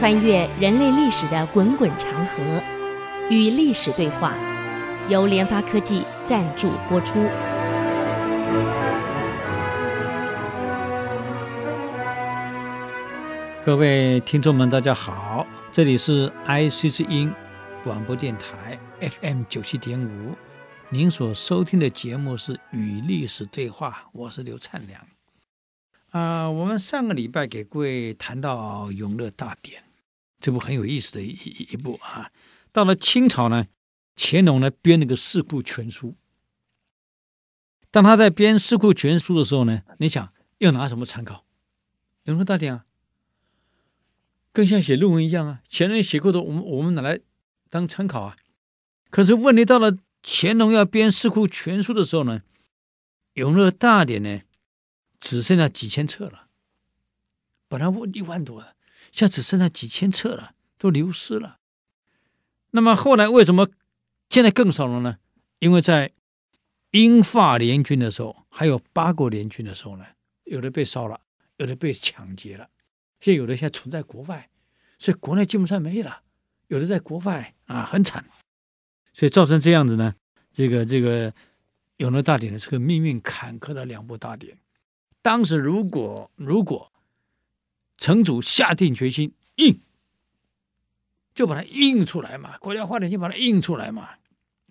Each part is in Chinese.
穿越人类历史的滚滚长河，与历史对话，由联发科技赞助播出。各位听众们，大家好，这里是 IC 之音广播电台 FM 九七点五，您所收听的节目是《与历史对话》，我是刘灿良。啊、我们上个礼拜给各位谈到《永乐大典》，这部很有意思的一一,一部啊。到了清朝呢，乾隆呢编了个《四库全书》。当他在编《四库全书》的时候呢，你想要拿什么参考？《永乐大典》啊，更像写论文一样啊。前人写过的，我们我们拿来当参考啊。可是问题到了乾隆要编《四库全书》的时候呢，《永乐大典》呢？只剩下几千册了，本来一万多，现在只剩下几千册了，都流失了。那么后来为什么现在更少了呢？因为在英法联军的时候，还有八国联军的时候呢，有的被烧了，有的被抢劫了，现在有的现在存在国外，所以国内基本上没了，有的在国外啊，很惨，所以造成这样子呢，这个这个永乐大典呢是个命运坎坷的两部大典。当时如果如果城主下定决心印，就把它印出来嘛，国家花点钱把它印出来嘛，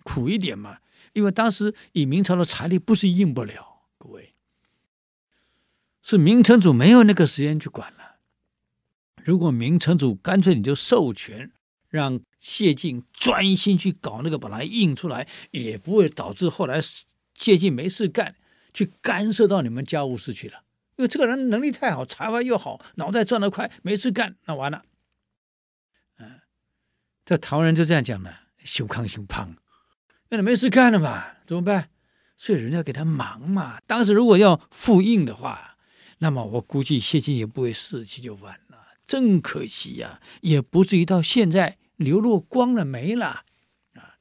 苦一点嘛，因为当时以明朝的财力不是印不了，各位，是明城主没有那个时间去管了。如果明城主干脆你就授权让谢晋专心去搞那个，把它印出来，也不会导致后来谢晋没事干。去干涉到你们家务事去了，因为这个人能力太好，才华又好，脑袋转得快，没事干，那完了。嗯，这台湾人就这样讲的，胸康胸胖，那你没事干了嘛，怎么办？所以人家给他忙嘛。当时如果要复印的话，那么我估计谢晋也不会士气就完了，真可惜呀，也不至于到现在流落光了没了啊。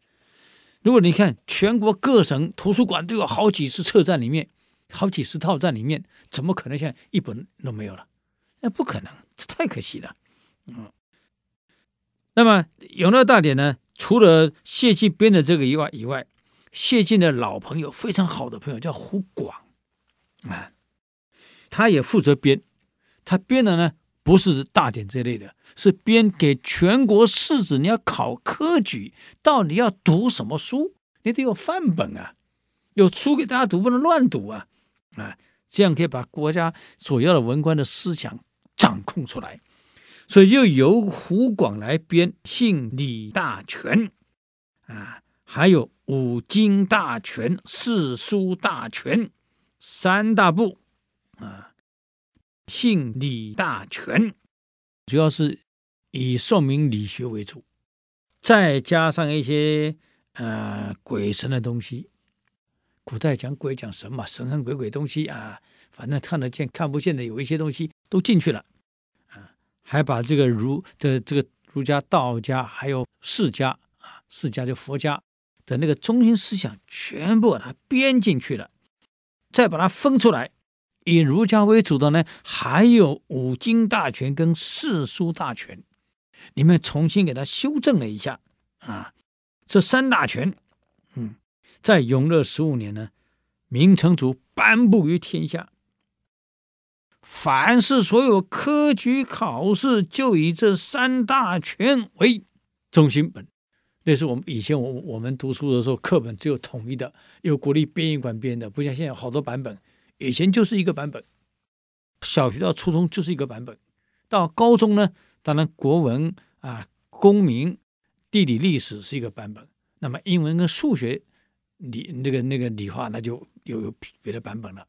如果你看全国各省图书馆都有好几十册在里面，好几十套在里面，怎么可能现在一本都没有了？那不可能，这太可惜了。嗯，那么永乐大典呢？除了谢晋编的这个以外，以外，谢晋的老朋友，非常好的朋友叫胡广啊，他也负责编，他编的呢。不是大典这类的，是编给全国士子。你要考科举，到底要读什么书？你得有范本啊，有书给大家读，不能乱读啊！啊，这样可以把国家所要的文官的思想掌控出来。所以又由胡广来编《信李大全》啊，还有《五经大全》《四书大全》三大部啊。信李大全，主要是以宋明理学为主，再加上一些呃鬼神的东西。古代讲鬼讲神嘛，神神鬼鬼东西啊，反正看得见看不见的有一些东西都进去了啊，还把这个儒的这个儒家、道家还有释家啊，释家就佛家的那个中心思想全部把它编进去了，再把它分出来。以儒家为主的呢，还有五经大全跟四书大全，你们重新给它修正了一下啊。这三大全，在永乐十五年呢，明成祖颁布于天下，凡是所有科举考试，就以这三大权为中心本。那是我们以前我我们读书的时候，课本只有统一的，由国立编译馆编的，不像现在有好多版本。以前就是一个版本，小学到初中就是一个版本，到高中呢，当然国文啊、公民、地理、历史是一个版本，那么英文跟数学、理那个那个理化，那就有有别的版本了。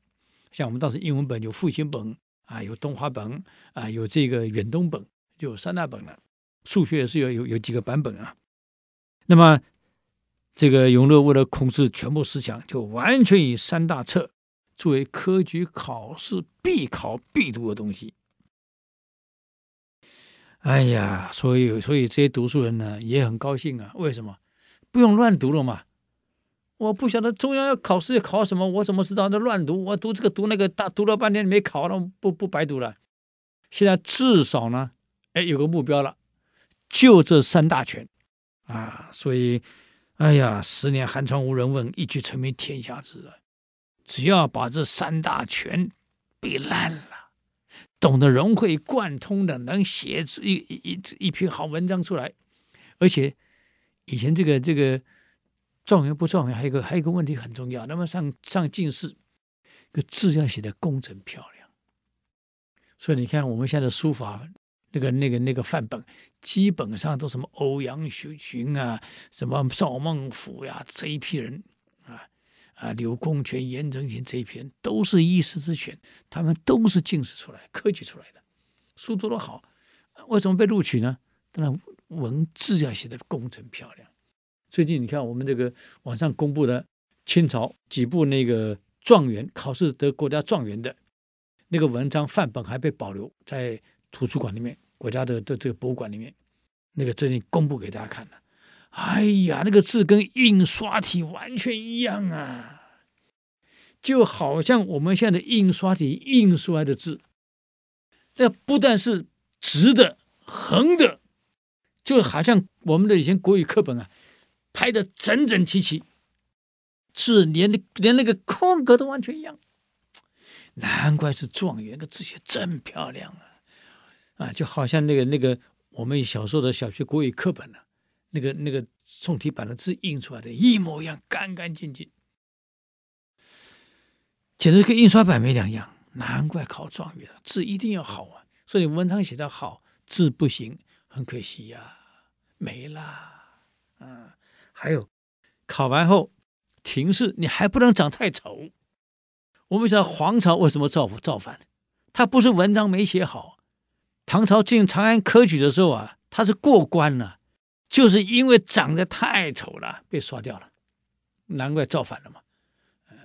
像我们当时英文本有复兴本啊，有东华本啊，有这个远东本，就有三大本了。数学也是有有有几个版本啊。那么这个永乐为了控制全部思想，就完全以三大册。作为科举考试必考必读的东西，哎呀，所以所以这些读书人呢也很高兴啊。为什么？不用乱读了嘛。我不晓得中央要考试要考什么，我怎么知道？那乱读，我读这个读那个，大读了半天没考，那不不白读了。现在至少呢，哎，有个目标了，就这三大权啊！所以，哎呀，十年寒窗无人问，一举成名天下知！只要把这三大权背烂了，懂得融会贯通的，能写出一一一一篇好文章出来，而且以前这个这个状元不状元，还有一个还有一个问题很重要，那么上上进士，个字要写得工整漂亮。所以你看，我们现在书法，那个、那个、那个范本，基本上都什么欧阳修群啊，什么赵孟頫呀，这一批人啊，啊，柳公权、颜真卿这一批人，都是一时之选，他们都是进士出来、科举出来的，书读得好，为什么被录取呢？当然，文字要写得工整漂亮。最近你看，我们这个网上公布的清朝几部那个状元考试得国家状元的。那个文章范本还被保留在图书馆里面，国家的的这个博物馆里面。那个最近公布给大家看了，哎呀，那个字跟印刷体完全一样啊，就好像我们现在的印刷体印出来的字，这不但是直的、横的，就好像我们的以前国语课本啊，排的整整齐齐，字连的连那个空格都完全一样。难怪是状元，个字写真漂亮啊！啊，就好像那个那个我们小时候的小学国语课本呢、那个那个宋体版的字印出来的一模一样，干干净净，简直跟印刷版没两样。难怪考状元，字一定要好啊！所以文章写得好，字不行，很可惜呀、没啦。啊，还有考完后廷试，你还不能长太丑。我们知道黄巢为什么造造反？他不是文章没写好。唐朝进长安科举的时候啊，他是过关了，就是因为长得太丑了，被刷掉了。难怪造反了嘛。呃，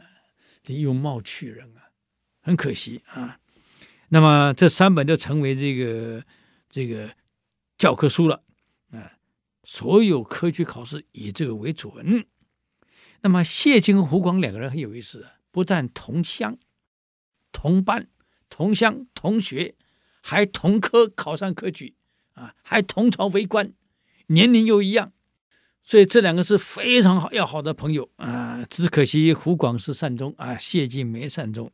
你用貌取人啊，很可惜啊。那么这三本就成为这个这个教科书了。所有科举考试以这个为准。那么谢晋和胡广两个人很有意思。不但同乡、同班、同乡、同学，还同科考上科举啊，还同朝为官，年龄又一样，所以这两个是非常好要好的朋友啊。只可惜胡广是善终啊，谢晋没善终。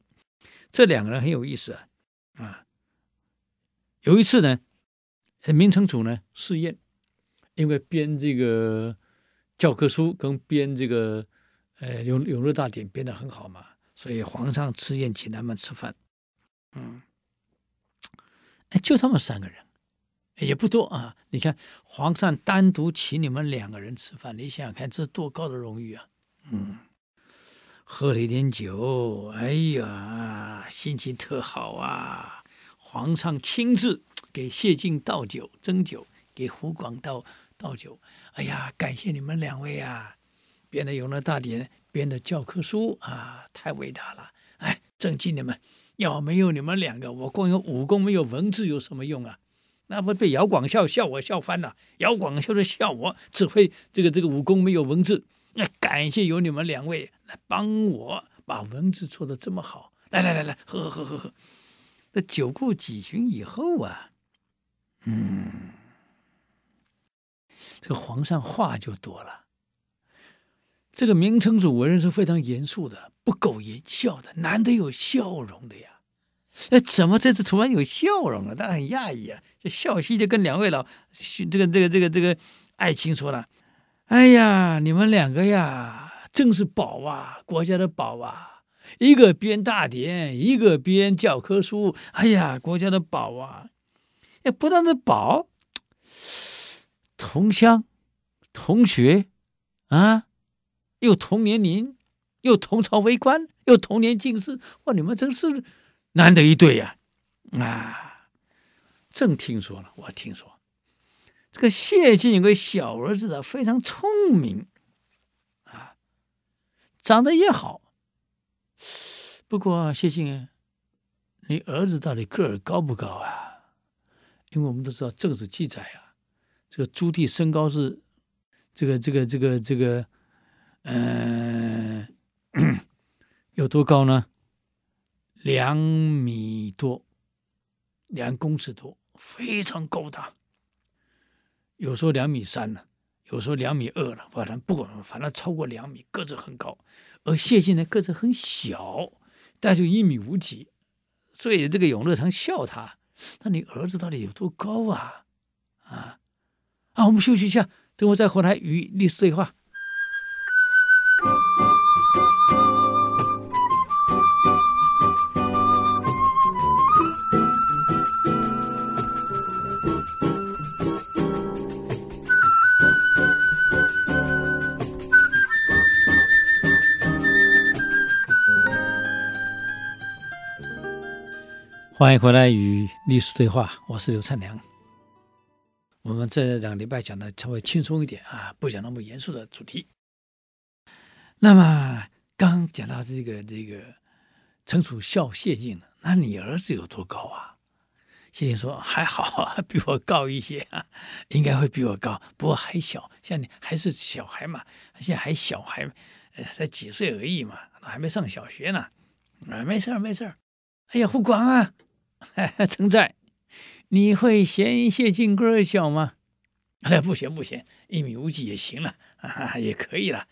这两个人很有意思啊啊！有一次呢，明成祖呢试验，因为编这个教科书跟编这个。呃，永永乐大典编得很好嘛，所以皇上赐宴请他们吃饭，嗯，哎，就他们三个人，也不多啊。你看，皇上单独请你们两个人吃饭，你想想看，这多高的荣誉啊！嗯，喝了一点酒，哎呀，心情特好啊。皇上亲自给谢晋倒酒斟酒，给胡广倒倒酒。哎呀，感谢你们两位啊！编的《永乐大典》，编的教科书啊，太伟大了！哎，正经你们，要没有你们两个，我光有武功没有文字有什么用啊？那不被姚广孝笑我笑翻了？姚广孝就笑我只会这个这个武功没有文字。那感谢有你们两位来帮我把文字做的这么好。来来来来，喝喝喝喝喝。那酒过几巡以后啊，嗯，这个皇上话就多了。这个明成祖为人是非常严肃的，不苟言笑的，难得有笑容的呀。哎，怎么这次突然有笑容了？他很讶异啊。这孝熙就跟两位老这个这个这个这个爱卿说了：“哎呀，你们两个呀，真是宝啊，国家的宝啊！一个编大典，一个编教科书。哎呀，国家的宝啊！哎，不但是宝，同乡，同学，啊。”又同年龄，又同朝为官，又同年进士，哇！你们真是难得一对呀！啊，啊，正听说了，我听说这个谢晋有个小儿子啊，非常聪明啊，长得也好。不过谢晋，你儿子到底个儿高不高啊？因为我们都知道正史记载啊，这个朱棣身高是这个这个这个这个。嗯、有多高呢？两米多，两公尺多非常高大，有时候两米三呢，有时候两米二了，反正不管，反正超过两米，个子很高。而谢晋呢，个子很小，大概就一米五几，所以这个永乐常笑他：“那你儿子到底有多高啊？”啊啊！我们休息一下，等我再回来与历史对话。欢迎回来与历史对话，我是刘灿良。我们这两个礼拜讲的稍微轻松一点啊，不讲那么严肃的主题。那么刚讲到这个这个程楚孝谢晋，那你儿子有多高啊？谢晋说还好，比我高一些啊，应该会比我高，不过还小，像你还是小孩嘛，现在还小孩，才几岁而已嘛，还没上小学呢。啊，没事儿没事儿。哎呀，胡广啊！承在，你会嫌谢晋个儿小吗？哎，不嫌不嫌，一米五几也行了，啊，也可以了。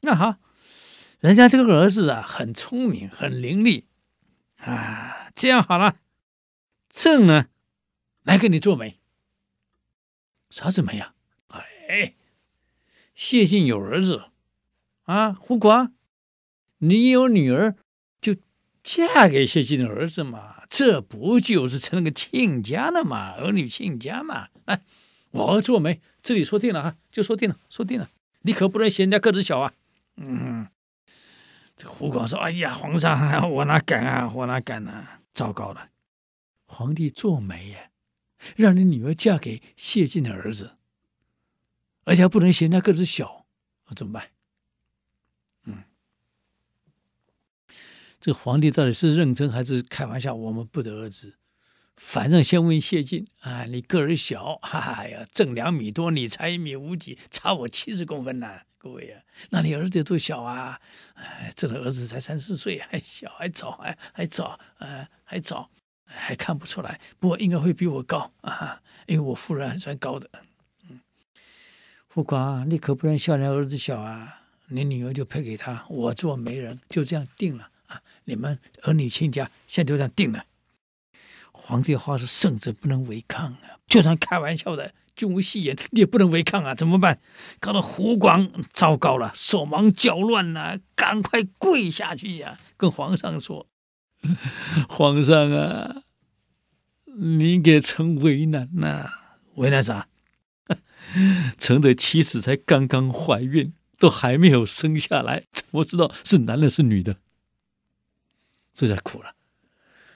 那好，人家这个儿子啊，很聪明，很伶俐啊。这样好了，朕呢，来给你做媒。啥子媒呀？哎，谢晋有儿子啊，胡广，你有女儿，就嫁给谢晋的儿子嘛。这不就是成了个亲家了吗？儿女亲家嘛！哎，我做媒，这里说定了哈，就说定了，说定了。你可不能嫌人家个子小啊！嗯，这胡广说：“哎呀，皇上，我哪敢啊，我哪敢啊！糟糕了，皇帝做媒耶，让你女儿嫁给谢晋的儿子，而且还不能嫌人家个子小，怎么办？”这个皇帝到底是认真还是开玩笑？我们不得而知。反正先问谢晋啊，你个儿小，哈哈呀，朕两米多，你才一米五几，差我七十公分呢，各位啊，那你儿子多小啊？哎，这个儿子才三四岁，还小，还早，还还早，呃，还早，还看不出来。不过应该会比我高啊，因为我夫人还算高的。嗯，胡广，你可不能笑人家儿子小啊！你女儿就配给他，我做媒人，就这样定了。你们儿女亲家现在就这样定了。皇帝的话是圣旨，不能违抗啊！就算开玩笑的，君无戏言，你也不能违抗啊！怎么办？搞得胡广糟糕了，手忙脚乱呐、赶快跪下去呀、跟皇上说：“ 皇上啊，你给臣为难呐、为难啥？臣的妻子才刚刚怀孕，都还没有生下来，怎么知道是男的是女的？”这下苦了，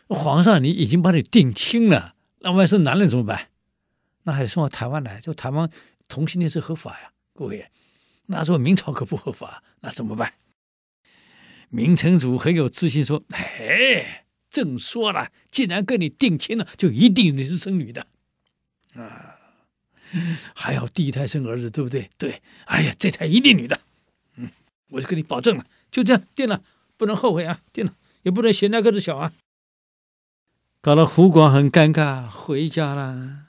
皇上，你已经把你定亲了，那万一是男人怎么办？那还得送到台湾来，就台湾同性恋是合法呀，各位，那时候明朝可不合法，那怎么办？明成祖很有自信说：“哎，朕说了，既然跟你定亲了，就一定你是生女的啊，还好第一胎生儿子，对不对？对，哎呀，这胎一定女的，嗯，我就跟你保证了，就这样定了，不能后悔啊，定了。”也不能嫌那个子小啊，搞得胡广很尴尬，回家了，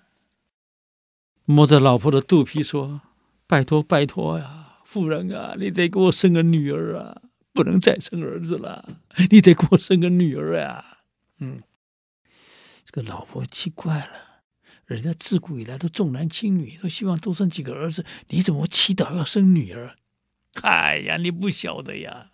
摸着老婆的肚皮说：“拜托拜托呀，夫人啊，你得给我生个女儿啊，不能再生儿子了，你得给我生个女儿呀。”嗯，这个老婆奇怪了，人家自古以来都重男轻女，都希望多生几个儿子，你怎么祈祷要生女儿？哎呀，你不晓得呀。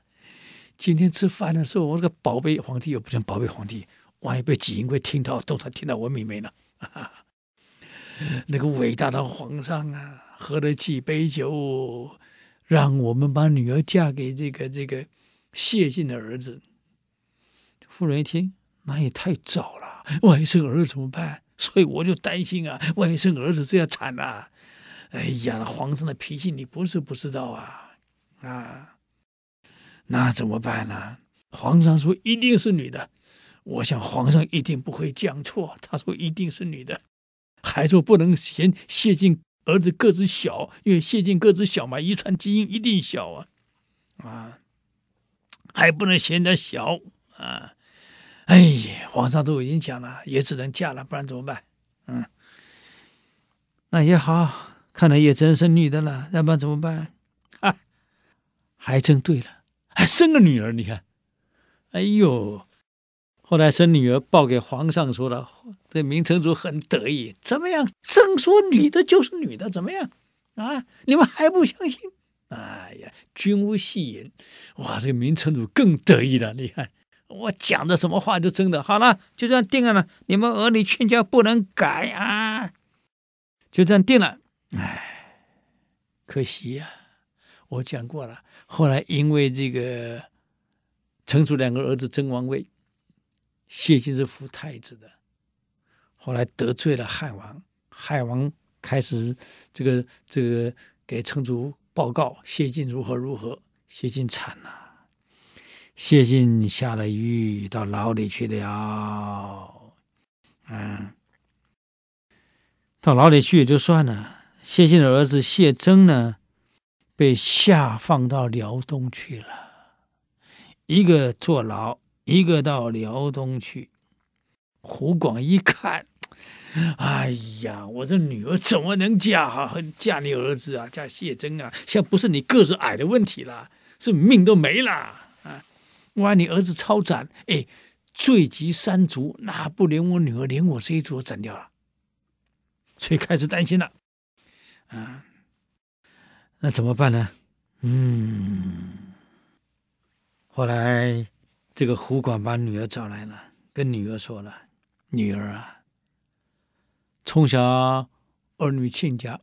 今天吃饭的时候，我这个宝贝皇帝又不像宝贝皇帝，万一被纪灵柜听到，都他听到我妹妹了。那个伟大的皇上啊，喝了几杯酒，让我们把女儿嫁给这个这个谢晋的儿子。夫人一听，那也太早了，万一生儿子怎么办？所以我就担心啊，万一生儿子这样惨啊！哎呀，皇上的脾气你不是不知道啊，啊！那怎么办呢？皇上说一定是女的，我想皇上一定不会讲错。他说一定是女的，还说不能嫌谢晋儿子个子小，因为谢晋个子小嘛，遗传基因一定小啊，啊，还不能嫌他小啊。哎呀，皇上都已经讲了，也只能嫁了，不然怎么办？嗯，那也好，看来也真是女的了，要不然怎么办？啊，还真对了，还生个女儿，你看，哎呦，后来生女儿报给皇上说了，这明成祖很得意，怎么样？正说女的就是女的，怎么样？啊，你们还不相信？哎呀，君无戏言，哇，这个明成祖更得意了，你看。我讲的什么话就真的好了，就这样定了。你们儿女劝教不能改啊，就这样定了。哎，可惜呀、我讲过了。后来因为这个成祖两个儿子争王位，谢晋是扶太子的，后来得罪了汉王，汉王开始这个这个给成祖报告谢晋如何如何，谢晋惨了。谢晋下了狱，到牢里去了。嗯，到牢里去也就算了。谢晋的儿子谢征呢，被下放到辽东去了。一个坐牢，一个到辽东去。胡广一看，哎呀，我这女儿怎么能嫁哈？嫁你儿子啊？嫁谢珍啊？现在不是你个子矮的问题了，是命都没了啊。哇！你儿子超斩，哎，罪及三族，那不连我女儿，连我这一族都斩掉了，所以开始担心了。啊，那怎么办呢？嗯，后来这个胡广把女儿找来了，跟女儿说了：“女儿啊，从小儿女亲家，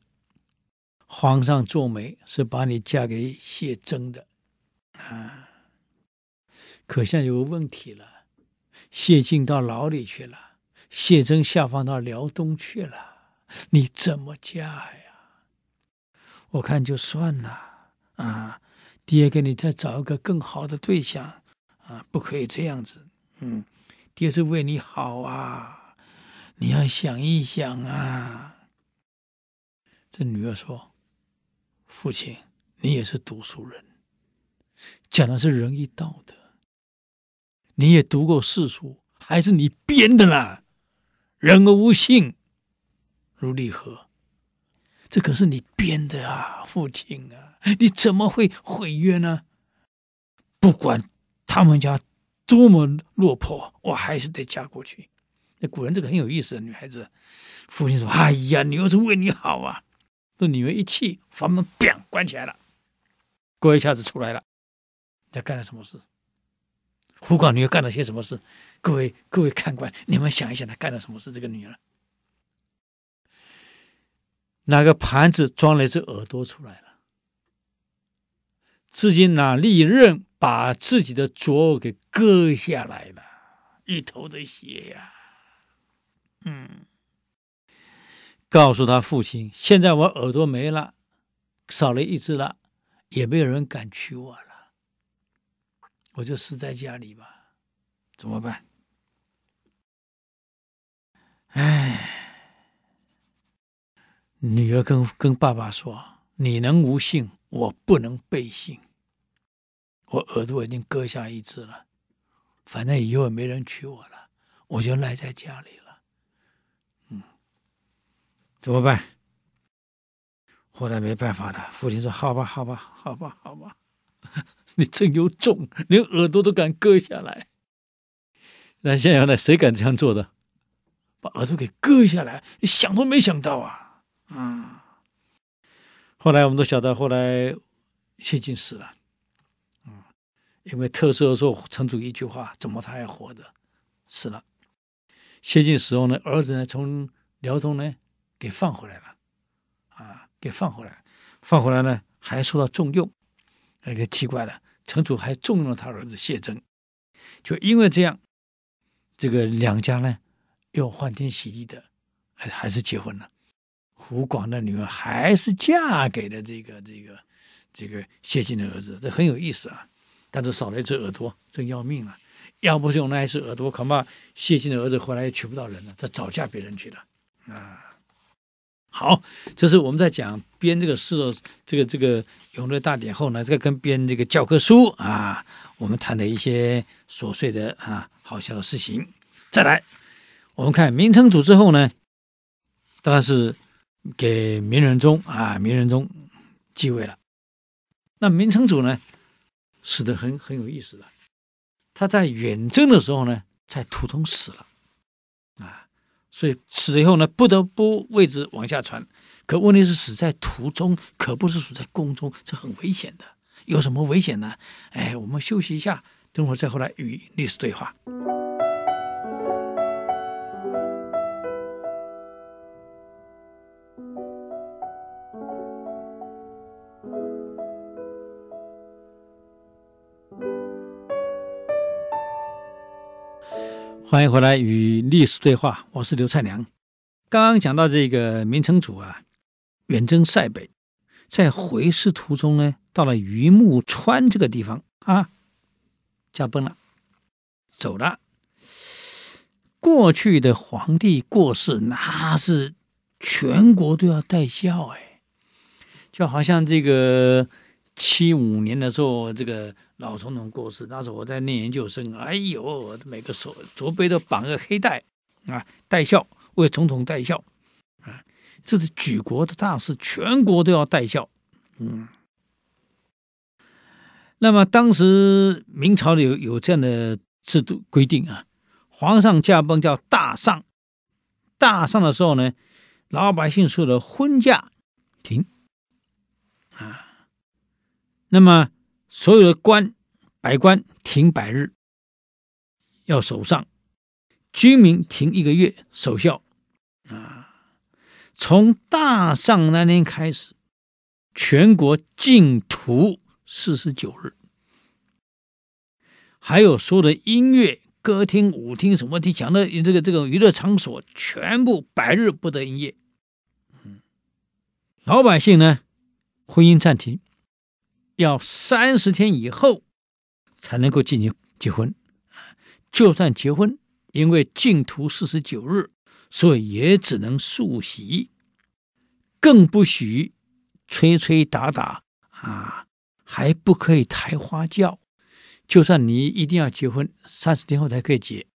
皇上做媒是把你嫁给谢征的，啊。”可现在有个问题了，谢晋到牢里去了，谢征下放到辽东去了，你怎么嫁呀？我看就算了啊，爹给你再找一个更好的对象啊，不可以这样子。嗯，爹是为你好啊，你要想一想啊。这女儿说：“父亲，你也是读书人，讲的是仁义道德。”你也读过世书，还是你编的啦？人而无信，如离合。这可是你编的啊，父亲啊！你怎么会毁约呢？不管他们家多么落魄，我还是得嫁过去。那古人这个很有意思的女孩子，父亲说：“哎呀，女儿是为你好啊！”这女儿一气，房门砰关起来了。过一下子出来了，在干了什么事？胡广女儿干了些什么事？各位各位看官，你们想一想，她干了什么事？这个女儿拿个盘子装了一只耳朵出来了，自己拿利刃把自己的左耳给割下来了，一头的血呀！嗯，告诉他父亲，现在我耳朵没了，少了一只了，也没有人敢娶我了。我就死在家里吧，怎么办？哎，女儿跟跟爸爸说：“你能无性，我不能背信。我耳朵已经割下一只了，反正以后也没人娶我了，我就赖在家里了。”嗯，怎么办？后来没办法了，父亲说：“好吧，好吧，好吧，好吧。”你真有种，连耳朵都敢割下来。那现在呢？谁敢这样做的？把耳朵给割下来，你想都没想到啊！啊。后来我们都晓得，后来谢晋死了。嗯，因为特赦说成祖一句话，怎么他还活着？死了。谢晋死后呢，儿子呢从辽东呢给放回来了，啊，给放回来，放回来呢还受到重用。那个奇怪了，成祖还重用了他儿子谢征，就因为这样，这个两家呢又欢天喜地的，还还是结婚了。胡广的女儿还是嫁给了这个这个这个谢晋的儿子，这很有意思啊。但是少了一只耳朵，真要命啊！要不是有那一只耳朵，恐怕谢晋的儿子后来也娶不到人了，他早嫁别人去了啊。好，这是我们在讲编这个诗，这个这个《永乐大典》后呢，这个跟编这个教科书啊，我们谈的一些琐碎的啊好笑的事情。再来，我们看明成祖之后呢，当然是给明仁宗啊，明仁宗继位了。那明成祖呢，死得很很有意思的。他在远征的时候呢，在途中死了，啊，所以死以后呢，不得不位置往下传。可问题是死在途中，可不是死在宫中，这很危险的。有什么危险呢？哎，我们休息一下，等会儿再回来与历史对话。欢迎回来与历史对话，我是刘灿良。刚刚讲到这个明成祖啊，远征塞北，在回师途中呢，到了榆木川这个地方啊，驾崩了，走了。过去的皇帝过世，那是全国都要戴孝哎，就好像这个七五年的时候，这个。老总统过世，那时我在念研究生，哎呦，每个手左背都绑个黑带啊，戴孝，为总统戴孝啊，这是举国的大事，全国都要戴孝。嗯，那么当时明朝有有这样的制度规定啊，皇上驾崩叫大丧，大丧的时候呢，老百姓说的婚嫁停啊，那么。所有的官、百官停百日，要守丧；军民停一个月守孝。啊，从大丧那天开始，全国禁屠四十九日，还有所有的音乐、歌厅、舞厅什么的，讲的这个这个娱乐场所，全部百日不得营业。嗯，老百姓呢，婚姻暂停。要三十天以后才能够进行结婚，就算结婚，因为禁屠四十九日，所以也只能素喜，更不许吹吹打打啊，还不可以抬花轿。就算你一定要结婚，三十天后才可以结，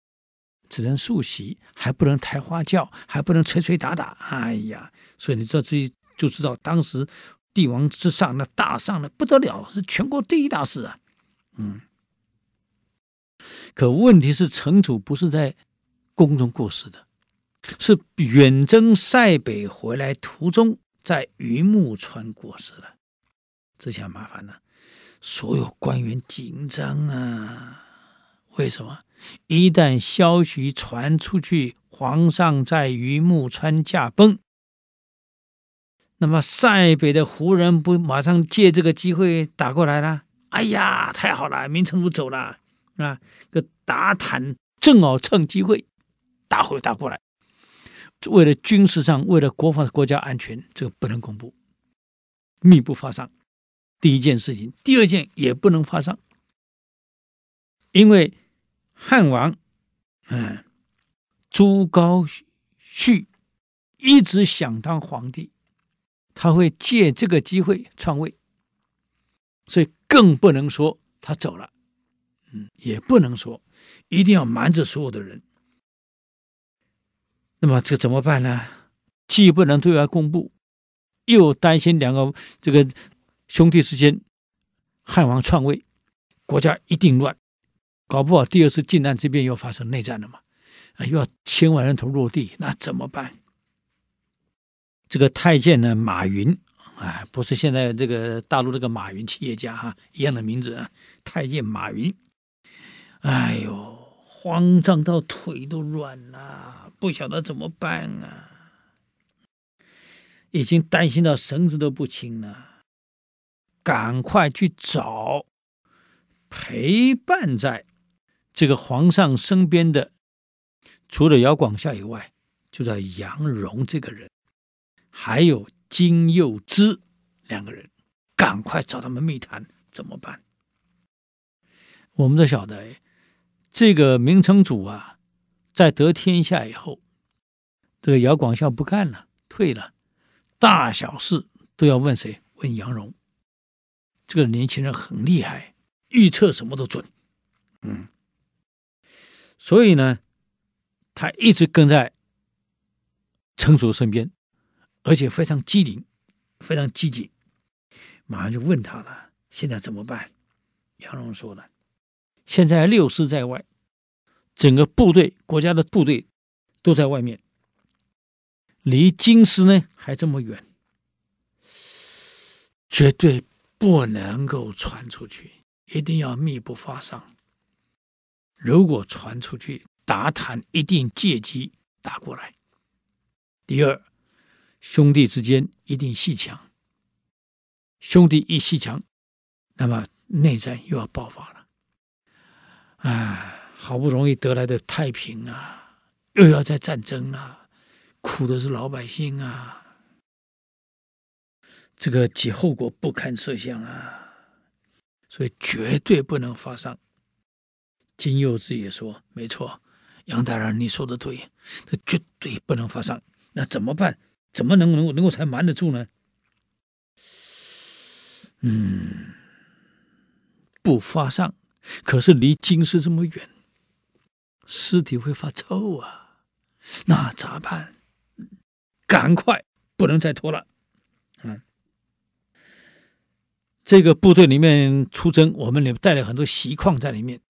只能素喜，还不能抬花轿，还不能吹吹打打。哎呀，所以你知道，自己就知道当时。帝王之上，那大上的不得了，是全国第一大事啊。嗯，可问题是，城主不是在宫中过世的，是远征塞北回来途中，在榆木川过世了。这下麻烦了，所有官员紧张啊。为什么？一旦消息传出去，皇上在榆木川驾崩。那么塞北的胡人不马上借这个机会打过来了？哎呀，太好了，明成祖走了啊！个打坦正好趁机会打回打过来。为了军事上，为了国防国家安全，这个不能公布，密不发丧。第一件事情，第二件也不能发丧，因为汉王嗯朱高煦一直想当皇帝。他会借这个机会篡位，所以更不能说他走了，嗯，也不能说一定要瞒着所有的人。那么这怎么办呢？既不能对外公布，又担心两个这个兄弟之间汉王篡位，国家一定乱，搞不好第二次靖难之变又发生内战了嘛，啊，又要千万人头落地，那怎么办？这个太监呢，马云，哎，不是现在这个大陆这个马云企业家哈，一样的名字啊，太监马云，哎呦，慌张到腿都软了，不晓得怎么办啊，已经担心到神志都不清了，赶快去找陪伴在这个皇上身边的，除了姚广孝以外，就叫杨荣这个人。还有金祐之两个人，赶快找他们密谈，怎么办？我们都晓得，这个明成祖啊，在得天下以后，这个姚广孝不干了，退了，大小事都要问谁？问杨荣。这个年轻人很厉害，预测什么都准。嗯，所以呢，他一直跟在成祖身边。而且非常机灵，非常积极。马上就问他了：“现在怎么办？”杨荣说了：“现在六师在外，整个部队、国家的部队都在外面，离京师呢还这么远，绝对不能够传出去，一定要密不发丧。如果传出去，打坦一定借机打过来。第二，兄弟之间一定鬩墙，兄弟一鬩墙，那么。”内战又要爆发了，啊，好不容易得来的太平啊，又要再战争，啊，苦的是老百姓啊，这个其后果不堪设想啊，所以绝对不能发丧。金幼之也说：“没错，杨大人你说的对，这绝对不能发丧。那怎么办？怎么能能能够才瞒得住呢？”嗯。不发丧，可是离京师这么远，尸体会发臭啊！那咋办？赶快，不能再拖了。嗯，这个部队里面出征，我们里带了很多锡矿在里面，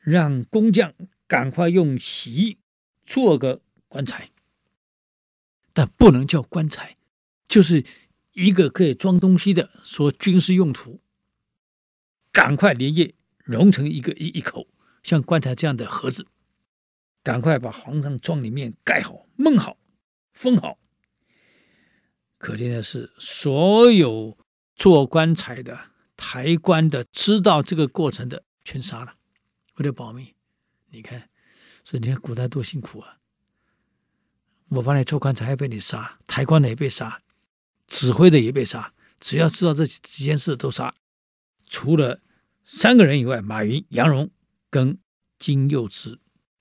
让工匠赶快用锡做个棺材，但不能叫棺材，就是一个可以装东西的，说军事用途。赶快连夜熔成一个一一口像棺材这样的盒子，赶快把皇上装里面盖好、闷好、封好。可怜的是，所有做棺材的、抬棺的、知道这个过程的，全杀了，为了保密。你看，所以你看古代多辛苦啊！我帮你做棺材，还被你杀；抬棺的也被杀，指挥的也被杀。只要知道这几件事，都杀。除了三个人以外，马云、杨荣跟金幼之，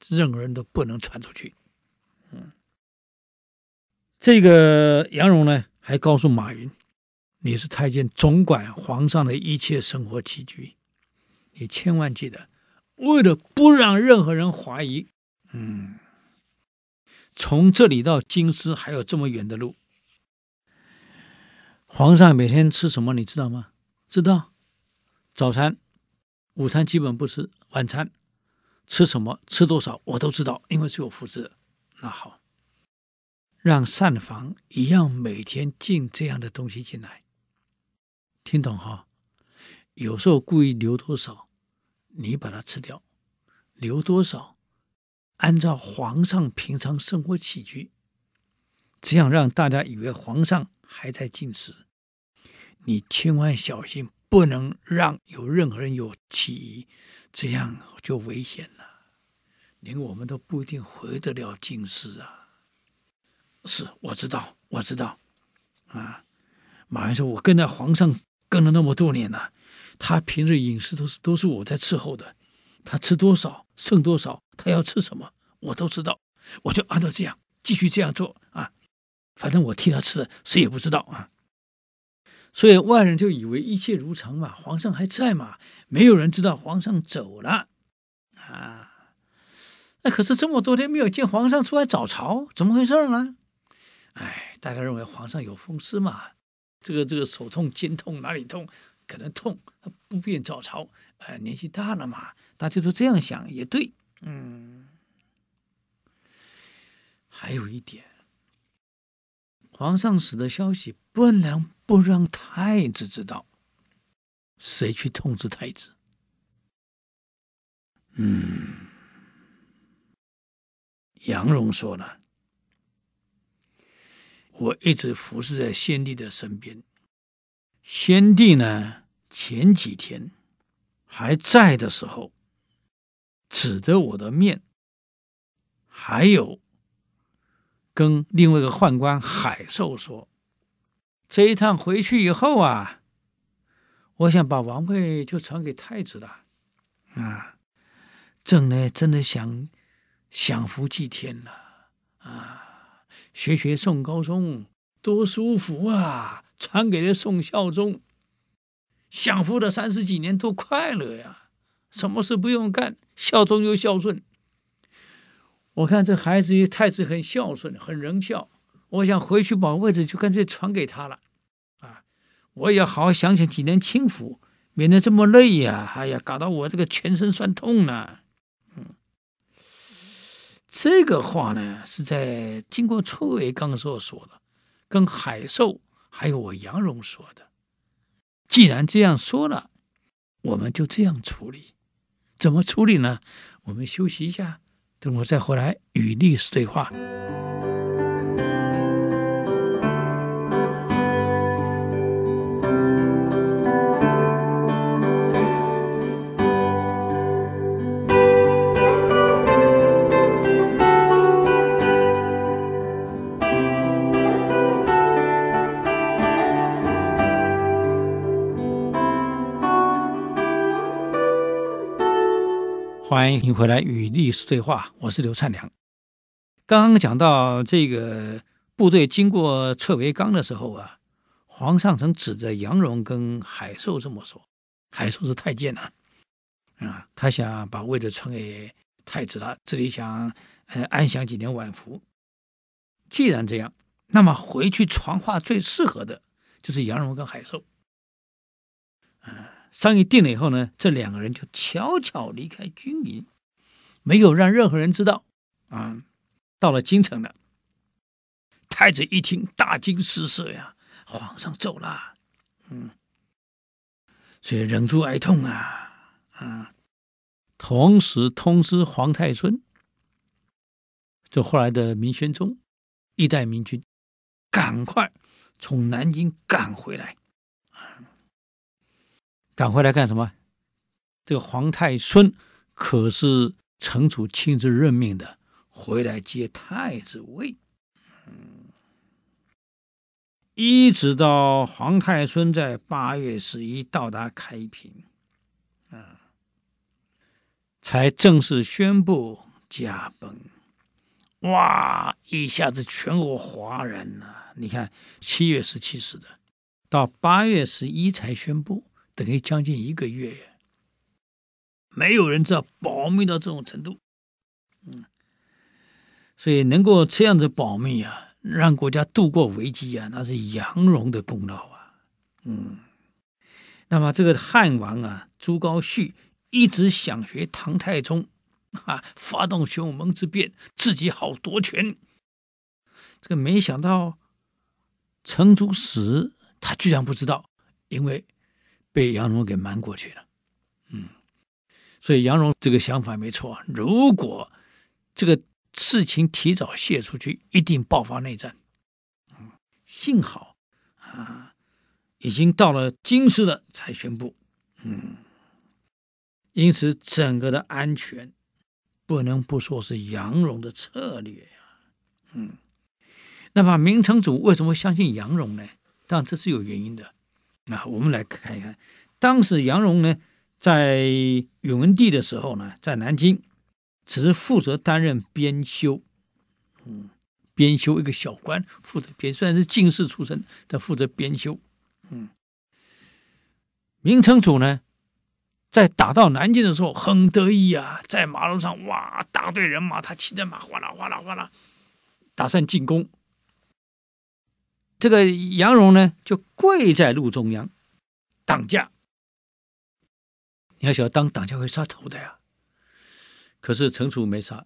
任何人都不能传出去。嗯，这个杨荣呢，还告诉马云：“你是太监，总管皇上的一切生活起居，你千万记得，为了不让任何人怀疑，嗯，从这里到京师还有这么远的路，皇上每天吃什么，你知道吗？知道。”早餐、午餐基本不吃，晚餐吃什么、吃多少我都知道，因为是我负责。那好，让膳房一样每天进这样的东西进来，听懂哈？有时候故意留多少，你把它吃掉；留多少，按照皇上平常生活起居，这样让大家以为皇上还在进食，你千万小心。不能让有任何人有起疑，这样就危险了，连我们都不一定回得了京师啊。是，我知道，我知道，啊，马云说，我跟在皇上跟了那么多年了，他平日饮食都是都是我在伺候的，他吃多少剩多少，他要吃什么我都知道，我就按照这样继续这样做啊，反正我替他吃的，谁也不知道啊。所以外人就以为一切如常嘛，皇上还在嘛，没有人知道皇上走了啊。那可是这么多天没有见皇上出来早朝，怎么回事呢？哎，大家认为皇上有风湿嘛，这个这个手痛肩痛哪里痛，可能痛，他不便早朝。哎，年纪大了嘛，大家都这样想也对。嗯，还有一点，皇上死的消息不能。不让太子知道，谁去通知太子？嗯，杨荣说了，我一直服侍在先帝的身边。先帝呢，前几天还在的时候，指着我的面，还有跟另外一个宦官海寿说。这一趟回去以后啊，我想把王位就传给太子了，啊，朕呢真的想享福祭天了，啊，学学宋高宗多舒服啊，传给了宋孝宗，享福了三十几年多快乐呀，什么事不用干，孝忠又孝顺，我看这孩子与太子很孝顺，很仁孝。我想回去把位置就干脆传给他了，啊，我也好好享享几年清福，免得这么累呀！哎呀，搞得我这个全身酸痛呢。嗯，这个话呢是在经过崔维刚说说的，跟海寿还有我杨荣说的。既然这样说了，我们就这样处理。怎么处理呢？我们休息一下，等会再回来与历史对话。欢迎回来与历史对话，我是刘灿良。刚刚讲到这个部队经过澈维冈的时候啊，皇上曾指着杨荣跟海寿这么说：“海寿是太监啊，啊，他想把位置传给太子了，这里想呃安享几年晚福。既然这样，那么回去传话最适合的就是杨荣跟海寿。”商议定了以后呢，这两个人就悄悄离开军营，没有让任何人知道。啊，到了京城了。太子一听，大惊失色呀！皇上走了，嗯，所以忍住哀痛啊，啊，同时通知皇太孙，就后来的明宣宗，一代明君，赶快从南京赶回来。赶回来干什么？这个皇太孙可是城主亲自任命的，回来接太子位。嗯，一直到皇太孙在八月十一到达开平，啊，才正式宣布驾崩。哇！一下子全国哗然了。你看，七月十七死的，到八月十一才宣布。等于将近一个月，没有人知道保密到这种程度，嗯，所以能够这样子保密啊，让国家度过危机啊，那是杨荣的功劳啊，嗯，那么这个汉王啊，朱高煦一直想学唐太宗啊，发动玄武门之变，自己好夺权，这个没想到成祖死，他居然不知道，因为。被杨荣给瞒过去了，嗯，所以杨荣这个想法没错。如果这个事情提早泄出去，一定爆发内战。嗯，幸好啊，已经到了京师了才宣布。嗯，因此整个的安全不能不说是杨荣的策略呀。嗯，那么明成祖为什么相信杨荣呢？当然这是有原因的。那我们来看一看，当时杨荣呢，在永文帝的时候呢，在南京，只是负责担任编修，嗯，编修一个小官，负责编，虽然是进士出身，但负责编修，嗯。明成祖呢，在打到南京的时候很得意啊，在马路上哇，大队人马，他骑着马哗啦哗啦哗啦，打算进攻。这个杨荣呢，就跪在路中央挡驾。你要晓得，当挡驾会杀头的呀。可是程楚没杀，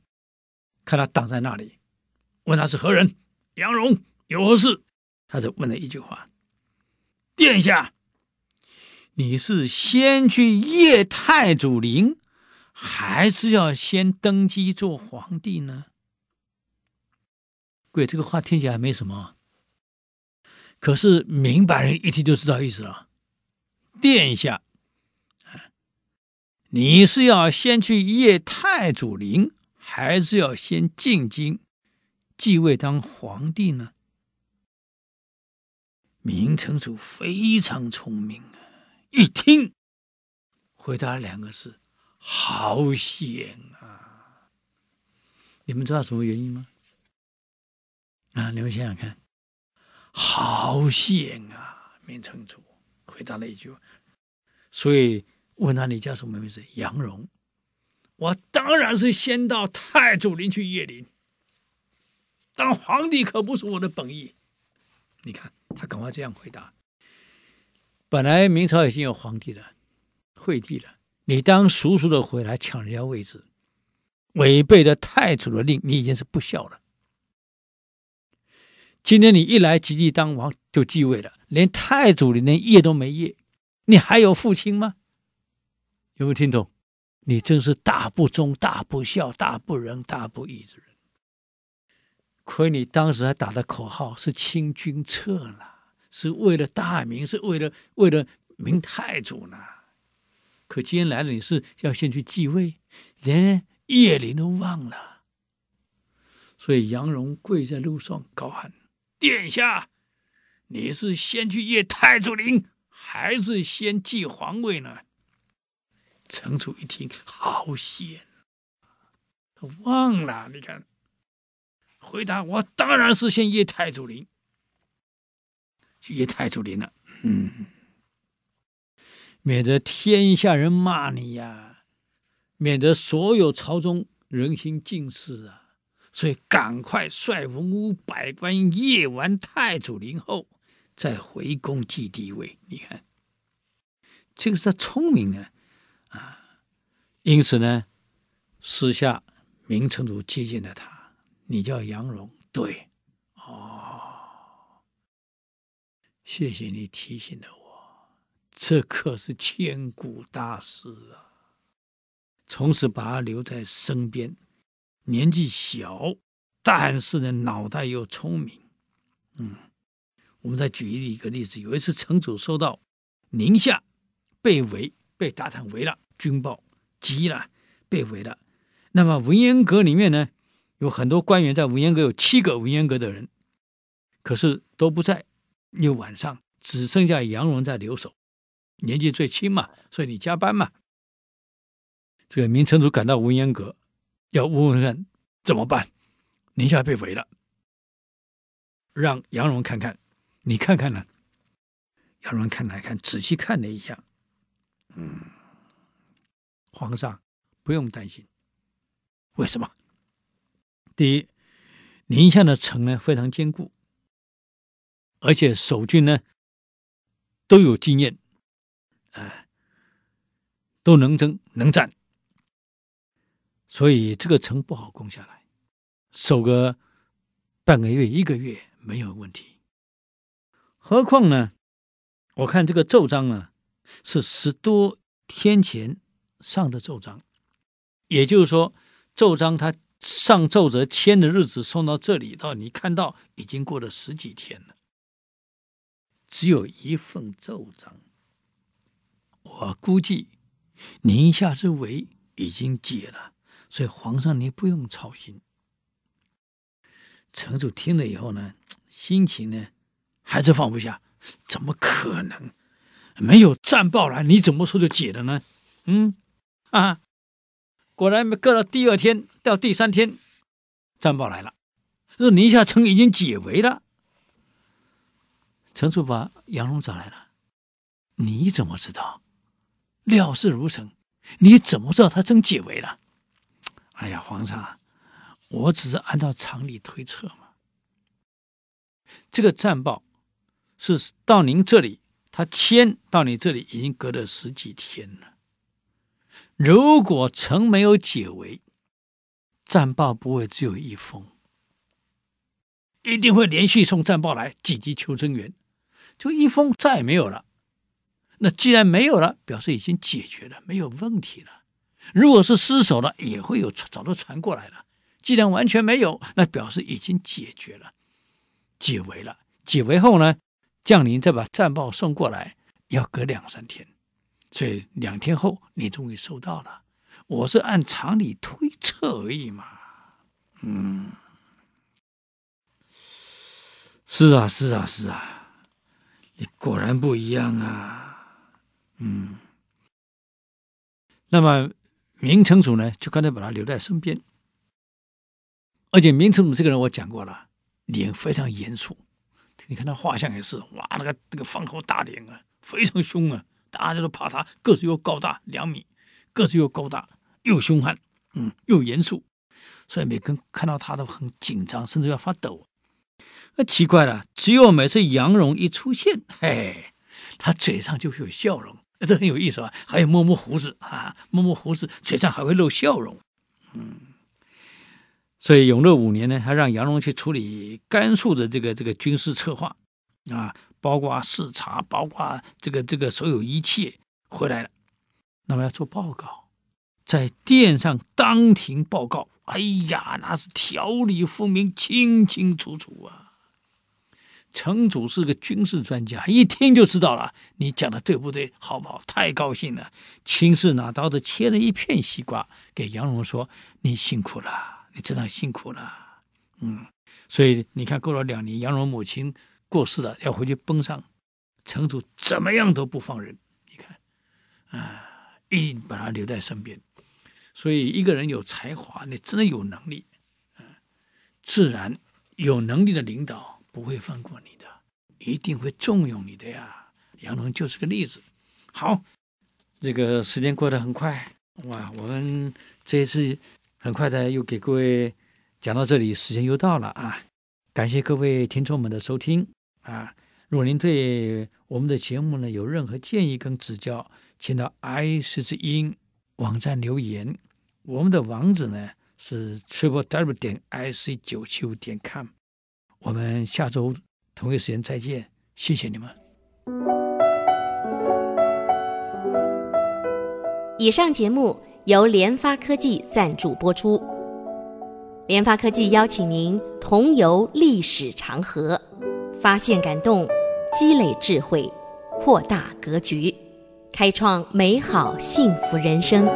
看他挡在那里，问他是何人，杨荣有何事？他就问了一句话：“殿下，你是先去谒太祖陵，还是要先登基做皇帝呢？”贵，这个话听起来没什么。可是明白人一听就知道意思了，殿下，你是要先去谒太祖陵，还是要先进京继位当皇帝呢？明成祖非常聪明啊，一听回答两个字：好险啊！你们知道什么原因吗？啊，你们想想看。好险啊！明成祖回答了一句，所以问他，你叫什么名字？杨荣。我当然是先到太祖陵去谒陵。当皇帝可不是我的本意。你看，他赶快这样回答。本来明朝已经有皇帝了，惠帝了，你当叔叔的回来抢人家位置，违背了太祖的令，你已经是不孝了。今天你一来即即当王就继位了，连太祖你连业都没业，你还有父亲吗？有没有听懂？你真是大不忠、大不孝、大不仁、大不义之人。亏你当时还打的口号是清君侧呢，是为了大明，是为了为了明太祖呢。可今天来了，你是要先去继位，连业龄都忘了。所以杨荣跪在路上高喊：“殿下，你是先去谒太祖陵，还是先继皇位呢？”程楚一听，好险，他忘了。你看，回答我当然是先谒太祖陵，去业太祖陵了。嗯，免得天下人骂你呀，免得所有朝中人心尽失啊。所以赶快率文武百官夜完太祖陵后，再回宫继帝位。你看，这个是他聪明啊。啊，因此呢，私下明成祖接见了他。你叫杨荣，对，哦，谢谢你提醒了我，这可是千古大事啊。从此把他留在身边，年纪小，但是呢，脑袋又聪明。嗯，我们再举一个例子，有一次成祖收到宁夏被围。被打探围了，军报急了，被围了。那么文渊阁里面呢，有很多官员在文渊阁，有七个文渊阁的人，可是都不在。又晚上，只剩下杨荣在留守，年纪最轻嘛，所以你加班嘛。这个明成祖赶到文渊阁，要问问看怎么办。宁夏被围了，让杨荣看看，你看看呢？杨荣看来看，仔细看了一下。嗯，皇上不用担心。为什么？第一，宁夏的城呢非常坚固，而且守军呢都有经验，哎，都能征能战，所以这个城不好攻下来，守个半个月一个月没有问题。何况呢，我看这个奏章啊。是十多天前上的奏章，也就是说，奏章他上奏折签的日子送到这里，到你看到已经过了十几天了，只有一份奏章。我估计宁夏之围已经解了，所以皇上你不用操心。城主听了以后呢，心情呢还是放不下，怎么可能？没有战报来，你怎么说就解了呢？嗯，啊，果然隔了第二天到第三天，战报来了，说宁夏城已经解围了。城主把杨荣找来了，你怎么知道？料事如神，你怎么知道他真解围了？哎呀，皇上，我只是按照常理推测嘛。这个战报是到您这里。他签到你这里已经隔了十几天了。如果城没有解围，战报不会只有一封，一定会连续送战报来，紧急求增援。就一封再也没有了。那既然没有了，表示已经解决了，没有问题了。如果是失守了，也会有早都传过来了。既然完全没有，那表示已经解决了，解围了。解围后呢？将领再把战报送过来，要隔两三天，所以两天后你终于收到了。我是按常理推测而已嘛。嗯，是啊，是啊，是啊，你果然不一样啊。嗯，那么明成祖呢，就干脆把他留在身边，而且明成祖这个人我讲过了，脸非常严肃。你看他画像也是，哇，那个那个方头大脸啊，非常凶啊，大家都怕他，个子又高大两米，个子又高大又凶悍，嗯，又严肃，所以每个人看到他都很紧张，甚至要发抖。那奇怪了，只有每次杨荣一出现，嘿，他嘴上就会有笑容，这很有意思啊。还有摸摸胡子啊，摸摸胡子，嘴上还会露笑容。嗯，所以永乐五年呢，他让杨荣去处理甘肃的这个这个军事策划啊，包括视察，包括这个这个所有一切回来了，那么要做报告。在殿上当庭报告，哎呀，那是条理分明，清清楚楚啊！城主是个军事专家，一听就知道了，你讲的对不对，好不好？太高兴了，亲自拿刀子切了一片西瓜给杨荣说：“你辛苦了，你真的辛苦了。”嗯，所以你看，过了两年，杨荣母亲过世了，要回去奔丧，城主怎么样都不放人，你看，啊，一定把他留在身边。所以，一个人有才华，你真的有能力，嗯，自然有能力的领导不会放过你的，一定会重用你的呀。杨龙就是个例子。好，这个时间过得很快，哇，我们这一次很快的又给各位讲到这里，时间又到了啊！感谢各位听众们的收听啊！如果您对我们的节目呢有任何建议跟指教，请到 IC 之音网站留言。我们的网址呢是 triple w 点 i c 九七五点 com。我们下周同一时间再见，谢谢你们。以上节目由联发科技赞助播出。联发科技邀请您同游历史长河，发现感动，积累智慧，扩大格局，开创美好幸福人生。